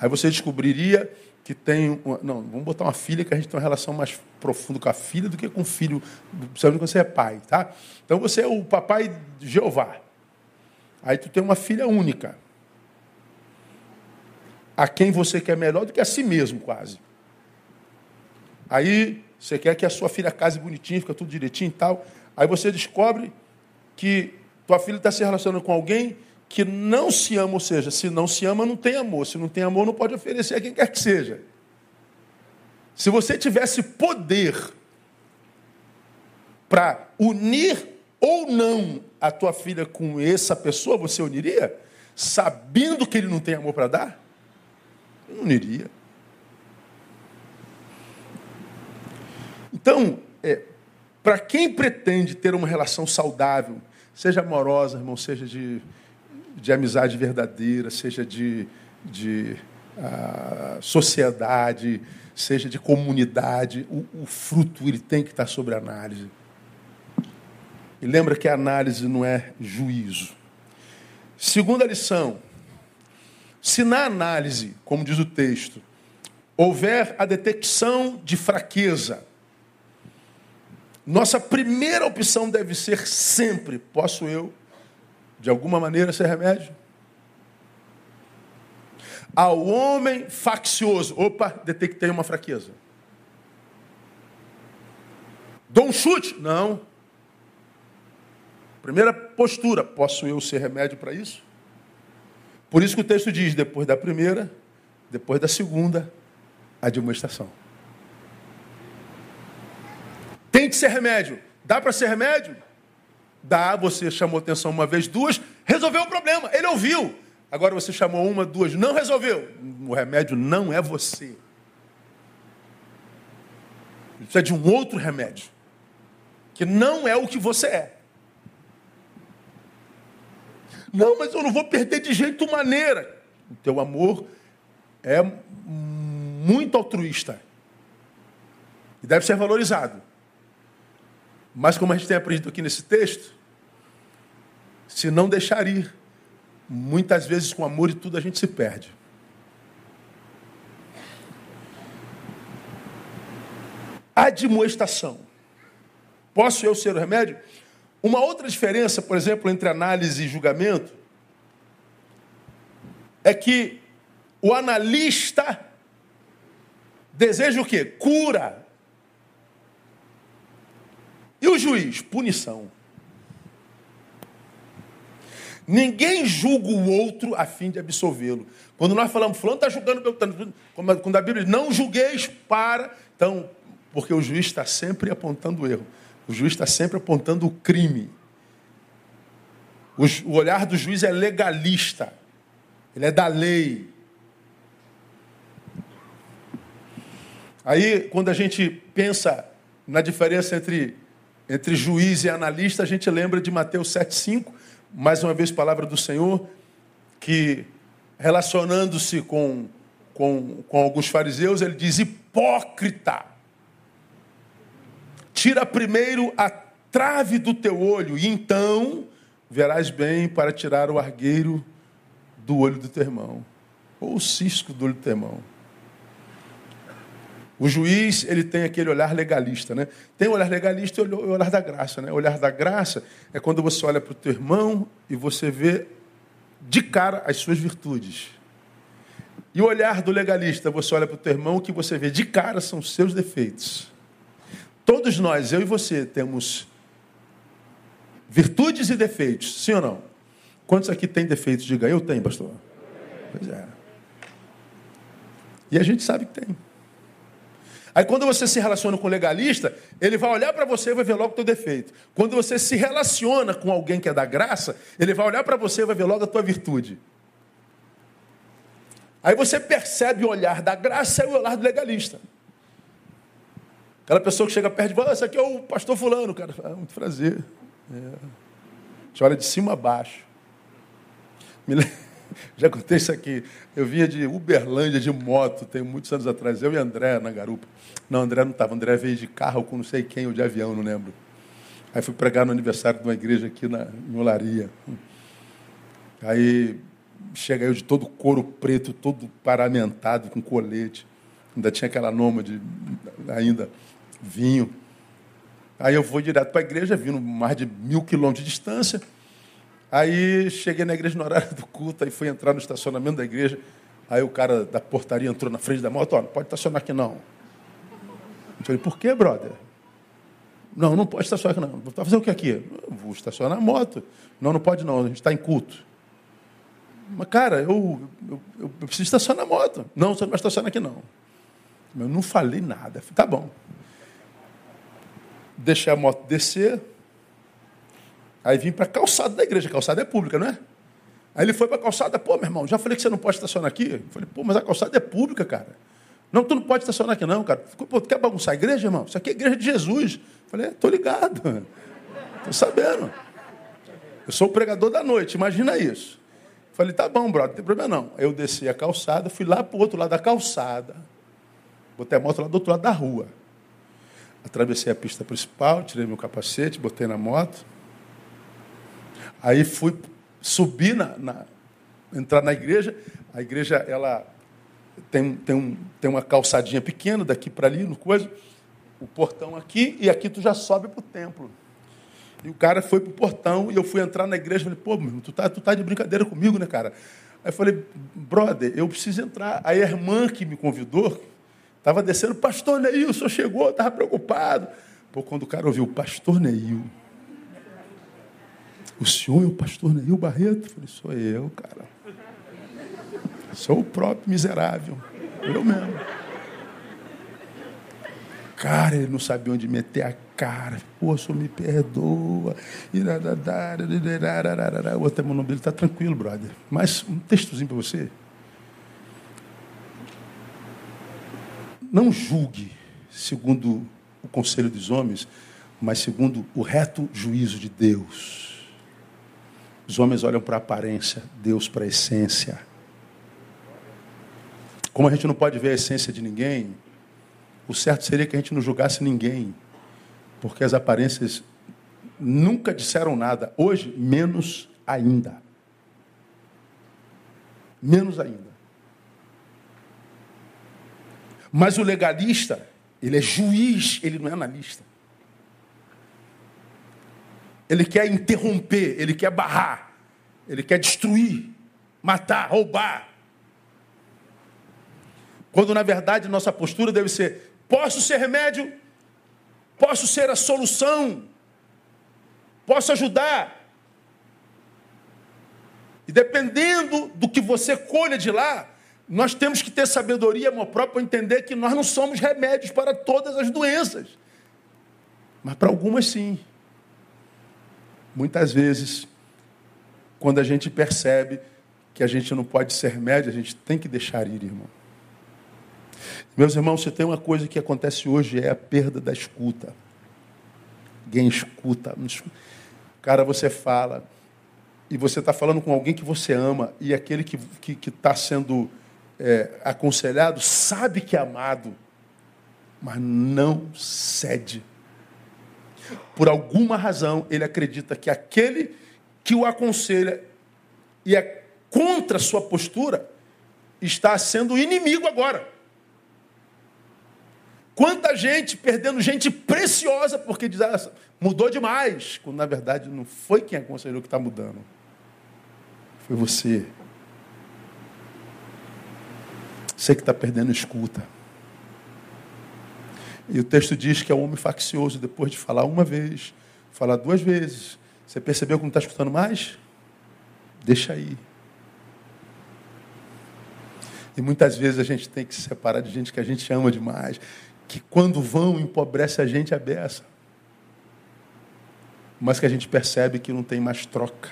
Aí você descobriria que tem. Uma, não, vamos botar uma filha que a gente tem uma relação mais profunda com a filha do que com o filho, principalmente quando você é pai, tá? Então você é o papai de Jeová. Aí tu tem uma filha única a quem você quer melhor do que a si mesmo, quase. Aí você quer que a sua filha case bonitinho, fica tudo direitinho e tal. Aí você descobre que tua filha está se relacionando com alguém que não se ama, ou seja, se não se ama, não tem amor. Se não tem amor, não pode oferecer a quem quer que seja. Se você tivesse poder para unir ou não a tua filha com essa pessoa, você uniria? Sabendo que ele não tem amor para dar? Não iria. Então, é, para quem pretende ter uma relação saudável, seja amorosa, irmão, seja de, de amizade verdadeira, seja de, de uh, sociedade, seja de comunidade, o, o fruto ele tem que estar sobre análise. E lembra que a análise não é juízo. Segunda lição, se na análise, como diz o texto, houver a detecção de fraqueza, nossa primeira opção deve ser sempre: posso eu, de alguma maneira, ser remédio? Ao homem faccioso, opa, detectei uma fraqueza. Dou um chute? Não. Primeira postura, posso eu ser remédio para isso? Por isso que o texto diz, depois da primeira, depois da segunda, a demonstração. Tem que ser remédio. Dá para ser remédio? Dá, você chamou atenção uma vez, duas, resolveu o problema. Ele ouviu. Agora você chamou uma, duas, não resolveu. O remédio não é você. Ele precisa de um outro remédio. Que não é o que você é. Não, mas eu não vou perder de jeito maneira. O teu amor é muito altruísta. E deve ser valorizado. Mas como a gente tem aprendido aqui nesse texto, se não deixar ir, muitas vezes com amor e tudo a gente se perde. Admoestação. Posso eu ser o remédio? Uma outra diferença, por exemplo, entre análise e julgamento é que o analista deseja o quê? Cura. E o juiz? Punição. Ninguém julga o outro a fim de absolvê-lo. Quando nós falamos, fulano está julgando, quando a Bíblia diz, não julgueis para. Então, porque o juiz está sempre apontando o erro. O juiz está sempre apontando o crime. O olhar do juiz é legalista. Ele é da lei. Aí, quando a gente pensa na diferença entre, entre juiz e analista, a gente lembra de Mateus 7,5, mais uma vez, palavra do Senhor, que relacionando-se com, com, com alguns fariseus, ele diz: hipócrita, tira primeiro a trave do teu olho, e então verás bem para tirar o argueiro do olho do teu irmão, ou o cisco do olho do teu irmão. O juiz, ele tem aquele olhar legalista, né? Tem o olhar legalista e o olhar da graça, né? O olhar da graça é quando você olha para o teu irmão e você vê de cara as suas virtudes. E o olhar do legalista, você olha para o teu irmão que você vê de cara são os seus defeitos. Todos nós, eu e você, temos virtudes e defeitos, sim ou não? Quantos aqui têm defeitos? Diga, eu tenho, pastor. Pois é. E a gente sabe que tem. Aí quando você se relaciona com o legalista, ele vai olhar para você e vai ver logo o teu defeito. Quando você se relaciona com alguém que é da graça, ele vai olhar para você e vai ver logo a tua virtude. Aí você percebe o olhar da graça e o olhar do legalista. Aquela pessoa que chega perto e fala, ah, esse aqui é o pastor fulano, cara. Ah, muito prazer. É. Gente olha de cima a baixo. Me. Já contei isso aqui. Eu vinha de Uberlândia de moto, tem muitos anos atrás. Eu e André na garupa. Não, André não estava. André veio de carro com não sei quem, ou de avião, não lembro. Aí fui pregar no aniversário de uma igreja aqui na, em Olaria. Aí chega eu de todo couro preto, todo paramentado, com colete. Ainda tinha aquela nômade, ainda vinho. Aí eu vou direto para a igreja, vindo mais de mil quilômetros de distância. Aí cheguei na igreja no horário do culto, aí fui entrar no estacionamento da igreja. Aí o cara da portaria entrou na frente da moto, ó, não pode estacionar aqui não. Eu falei, por que, brother? Não, não pode estacionar aqui não. Vou fazer o que aqui? Vou estacionar a moto. Não, não pode não, a gente está em culto. Mas, cara, eu, eu, eu, preciso estacionar a moto. Não, você não vai estacionar aqui não. Eu não falei nada. Falei, tá bom. Deixei a moto descer, Aí vim para a calçada da igreja, a calçada é pública, não é? Aí ele foi para a calçada, pô, meu irmão, já falei que você não pode estacionar aqui. Eu falei, pô, mas a calçada é pública, cara. Não, tu não pode estacionar aqui, não, cara. Pô, tu quer bagunçar a igreja, irmão? Isso aqui é igreja de Jesus. Eu falei, é, tô ligado. Tô sabendo. Eu sou o pregador da noite, imagina isso. Eu falei, tá bom, brother, não tem problema não. Eu desci a calçada, fui lá para o outro lado da calçada. Botei a moto lá do outro lado da rua. Atravessei a pista principal, tirei meu capacete, botei na moto. Aí fui subir na, na entrar na igreja. A igreja ela tem, tem, um, tem uma calçadinha pequena daqui para ali, no coisa, o portão aqui e aqui tu já sobe para o templo. E o cara foi para o portão e eu fui entrar na igreja falei, pô, meu, tu tá, tu tá de brincadeira comigo, né, cara? Aí eu falei, brother, eu preciso entrar. Aí a irmã que me convidou estava descendo, pastor Neil, o senhor chegou, estava preocupado. Pô, quando o cara ouviu, pastor Neil, O senhor é o pastor Neil Barreto? Falei, sou eu, cara. Sou o próprio miserável. Eu mesmo. Cara, ele não sabia onde meter a cara. Pô, senhor me perdoa. O outro irmão dele está tranquilo, brother. Mas um textozinho para você. Não julgue segundo o conselho dos homens, mas segundo o reto juízo de Deus. Os homens olham para a aparência, Deus para a essência. Como a gente não pode ver a essência de ninguém, o certo seria que a gente não julgasse ninguém, porque as aparências nunca disseram nada. Hoje, menos ainda. Menos ainda. Mas o legalista, ele é juiz, ele não é analista. Ele quer interromper, ele quer barrar, ele quer destruir, matar, roubar. Quando na verdade nossa postura deve ser: posso ser remédio, posso ser a solução, posso ajudar. E dependendo do que você colha de lá, nós temos que ter sabedoria, amor próprio, para entender que nós não somos remédios para todas as doenças. Mas para algumas sim. Muitas vezes, quando a gente percebe que a gente não pode ser remédio, a gente tem que deixar ir, irmão. Meus irmãos, se tem uma coisa que acontece hoje é a perda da escuta. Ninguém escuta. Cara, você fala, e você está falando com alguém que você ama, e aquele que está tá sendo é, aconselhado sabe que é amado, mas não cede. Por alguma razão, ele acredita que aquele que o aconselha e é contra a sua postura está sendo inimigo agora. Quanta gente perdendo gente preciosa porque diz, ah, mudou demais, quando na verdade não foi quem aconselhou que está mudando. Foi você. Você que está perdendo escuta. E o texto diz que é um homem faccioso depois de falar uma vez, falar duas vezes. Você percebeu que não está escutando mais? Deixa aí. E muitas vezes a gente tem que se separar de gente que a gente ama demais, que quando vão empobrece a gente a beça. Mas que a gente percebe que não tem mais troca.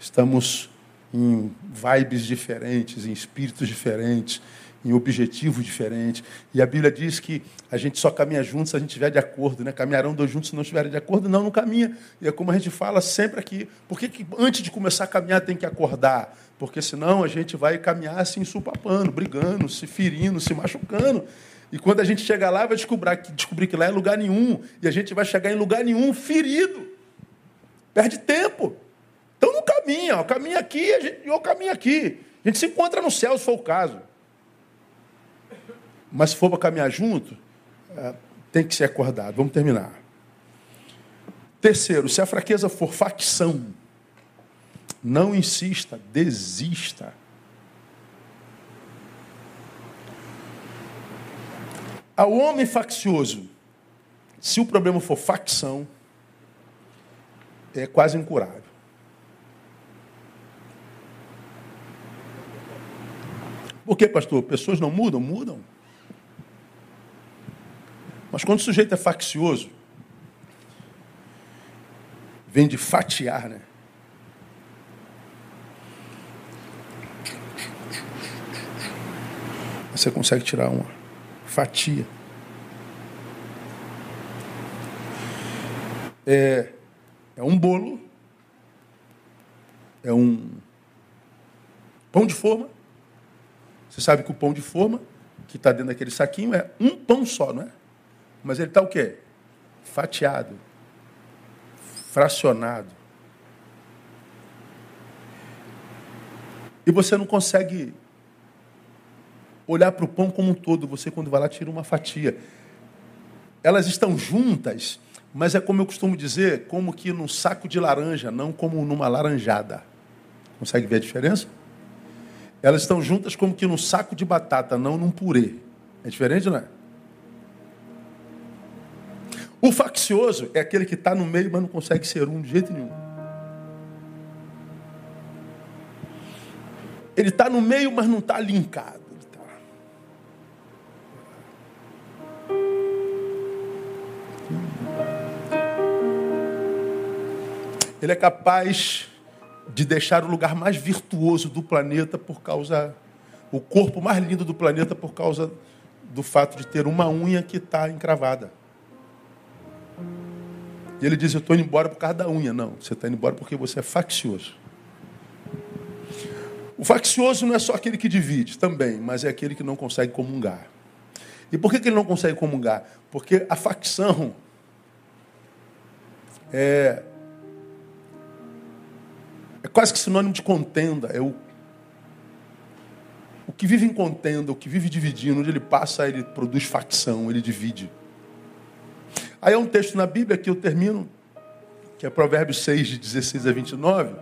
Estamos em vibes diferentes, em espíritos diferentes, em objetivos diferentes. E a Bíblia diz que a gente só caminha juntos se a gente estiver de acordo, né? Caminharão dois juntos se não estiverem de acordo. Não, não caminha. E é como a gente fala sempre aqui. Por que, que antes de começar a caminhar tem que acordar? Porque senão a gente vai caminhar assim, supapando, brigando, se ferindo, se machucando. E quando a gente chegar lá, vai descobrir que, descobrir que lá é lugar nenhum. E a gente vai chegar em lugar nenhum ferido. Perde tempo. Então não caminha, ó, caminha aqui gente, eu caminho aqui. A gente se encontra no céu, se for o caso. Mas se for para caminhar junto, é, tem que ser acordado. Vamos terminar. Terceiro, se a fraqueza for facção, não insista, desista. Ao homem faccioso, se o problema for facção, é quase incurável. Por que, pastor? Pessoas não mudam? Mudam. Mas quando o sujeito é faccioso, vem de fatiar, né? Você consegue tirar uma fatia. É, é um bolo, é um pão de forma, você sabe que o pão de forma, que está dentro daquele saquinho, é um pão só, não é? Mas ele está o quê? Fatiado, fracionado. E você não consegue olhar para o pão como um todo. Você, quando vai lá, tira uma fatia. Elas estão juntas, mas é como eu costumo dizer, como que num saco de laranja, não como numa laranjada. Consegue ver a diferença? Elas estão juntas como que num saco de batata, não num purê. É diferente, não é? O faccioso é aquele que está no meio, mas não consegue ser um de jeito nenhum. Ele está no meio, mas não está linkado. Ele é capaz de deixar o lugar mais virtuoso do planeta por causa. o corpo mais lindo do planeta por causa do fato de ter uma unha que está encravada. E ele diz: Eu estou indo embora por causa da unha. Não, você está indo embora porque você é faccioso. O faccioso não é só aquele que divide, também, mas é aquele que não consegue comungar. E por que, que ele não consegue comungar? Porque a facção é, é quase que sinônimo de contenda. É o, o que vive em contenda, o que vive dividindo, onde ele passa, ele produz facção, ele divide. Aí é um texto na Bíblia que eu termino, que é Provérbios 6, de 16 a 29,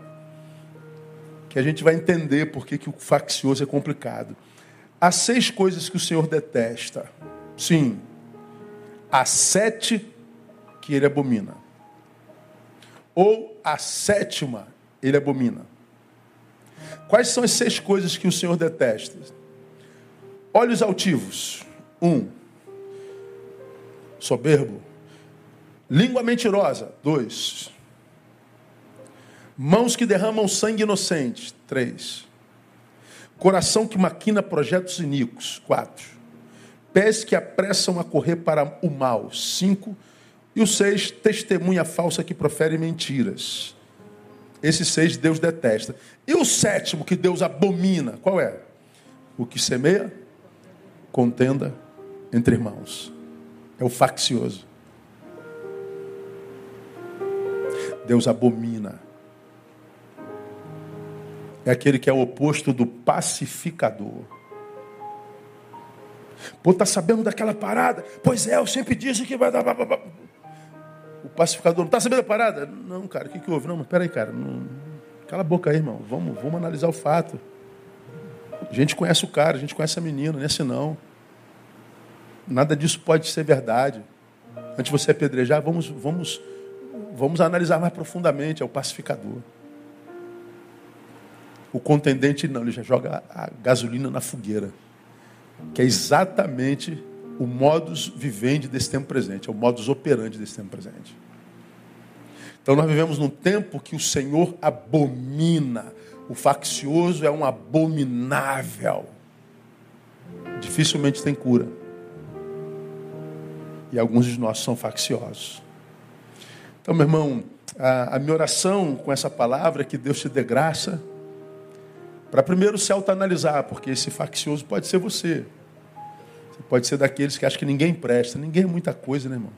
que a gente vai entender por que, o faccioso é complicado. Há seis coisas que o Senhor detesta. Sim. Há sete que ele abomina. Ou a sétima ele abomina. Quais são as seis coisas que o Senhor detesta? Olhos altivos. Um. Soberbo. Língua mentirosa. Dois. Mãos que derramam sangue inocente. Três. Coração que maquina projetos iníquos. Quatro. Pés que apressam a correr para o mal. Cinco. E o seis, testemunha falsa que profere mentiras. Esses seis Deus detesta. E o sétimo que Deus abomina, qual é? O que semeia, contenda entre irmãos. É o faccioso. Deus abomina. É aquele que é o oposto do pacificador. Pô, tá sabendo daquela parada? Pois é, eu sempre disse que vai dar. O pacificador não tá sabendo da parada? Não, cara, o que, que houve? Não, mas peraí, cara. Não... Cala a boca aí, irmão. Vamos, vamos analisar o fato. A gente conhece o cara, a gente conhece a menina, não é assim não. Nada disso pode ser verdade. Antes de você apedrejar, vamos, vamos Vamos analisar mais profundamente, é o pacificador. O contendente não, ele já joga a gasolina na fogueira. Que é exatamente o modus vivendi desse tempo presente, é o modus operandi desse tempo presente. Então nós vivemos num tempo que o Senhor abomina. O faccioso é um abominável. Dificilmente tem cura. E alguns de nós são facciosos. Então, meu irmão, a, a minha oração com essa palavra é que Deus te dê graça para primeiro se autoanalisar, porque esse faccioso pode ser você. Você pode ser daqueles que acham que ninguém presta. Ninguém é muita coisa, né, irmão?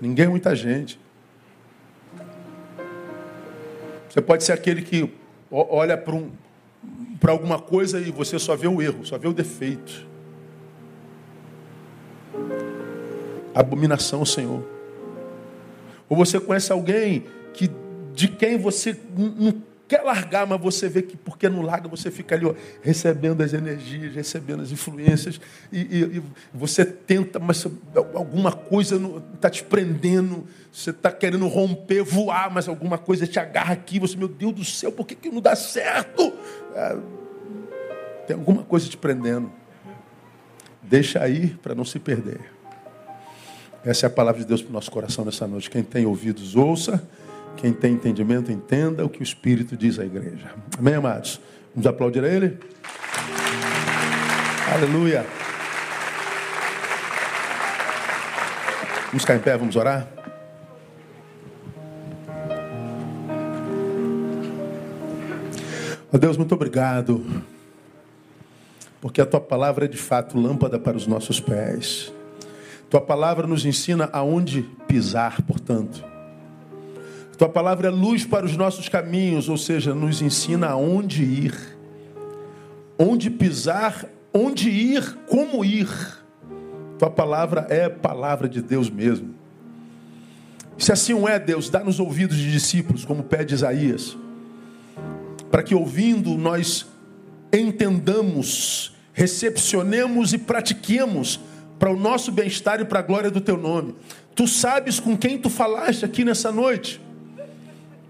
Ninguém é muita gente. Você pode ser aquele que olha para um, para alguma coisa e você só vê o erro, só vê o defeito. abominação ao Senhor. Ou você conhece alguém que de quem você não quer largar, mas você vê que porque não larga, você fica ali ó, recebendo as energias, recebendo as influências, e, e, e você tenta, mas alguma coisa está te prendendo, você está querendo romper, voar, mas alguma coisa te agarra aqui, você, meu Deus do céu, por que, que não dá certo? É, tem alguma coisa te prendendo. Deixa aí para não se perder. Essa é a palavra de Deus para o nosso coração nessa noite. Quem tem ouvidos, ouça. Quem tem entendimento, entenda o que o Espírito diz à igreja. Amém, amados? Vamos aplaudir a Ele? Aleluia. Vamos ficar em pé, vamos orar? Oh Deus, muito obrigado, porque a tua palavra é de fato lâmpada para os nossos pés tua palavra nos ensina aonde pisar, portanto. Tua palavra é luz para os nossos caminhos, ou seja, nos ensina aonde ir. Onde pisar, onde ir, como ir. Tua palavra é palavra de Deus mesmo. Se assim é, Deus, dá nos ouvidos de discípulos, como pede Isaías, para que ouvindo nós entendamos, recepcionemos e pratiquemos para o nosso bem-estar e para a glória do teu nome. Tu sabes com quem tu falaste aqui nessa noite.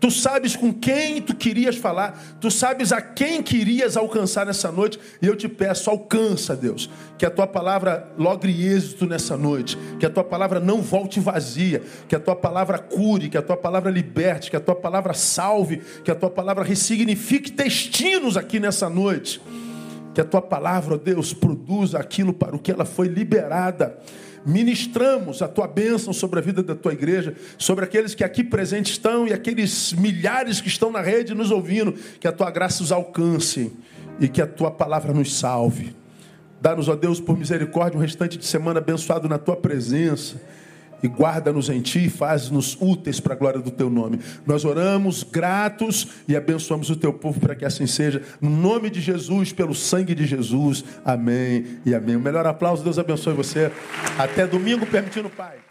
Tu sabes com quem tu querias falar, tu sabes a quem querias alcançar nessa noite, e eu te peço, alcança, Deus, que a tua palavra logre êxito nessa noite, que a tua palavra não volte vazia, que a tua palavra cure, que a tua palavra liberte, que a tua palavra salve, que a tua palavra ressignifique destinos aqui nessa noite. Que a tua palavra, Deus, produza aquilo para o que ela foi liberada ministramos a tua bênção sobre a vida da tua igreja, sobre aqueles que aqui presentes estão e aqueles milhares que estão na rede nos ouvindo, que a tua graça os alcance e que a tua palavra nos salve. Dá-nos, ó Deus, por misericórdia, um restante de semana abençoado na tua presença e guarda-nos em ti e faz-nos úteis para a glória do teu nome. Nós oramos gratos e abençoamos o teu povo para que assim seja. No nome de Jesus, pelo sangue de Jesus. Amém e amém. O melhor aplauso, Deus abençoe você. Até domingo, permitindo, Pai.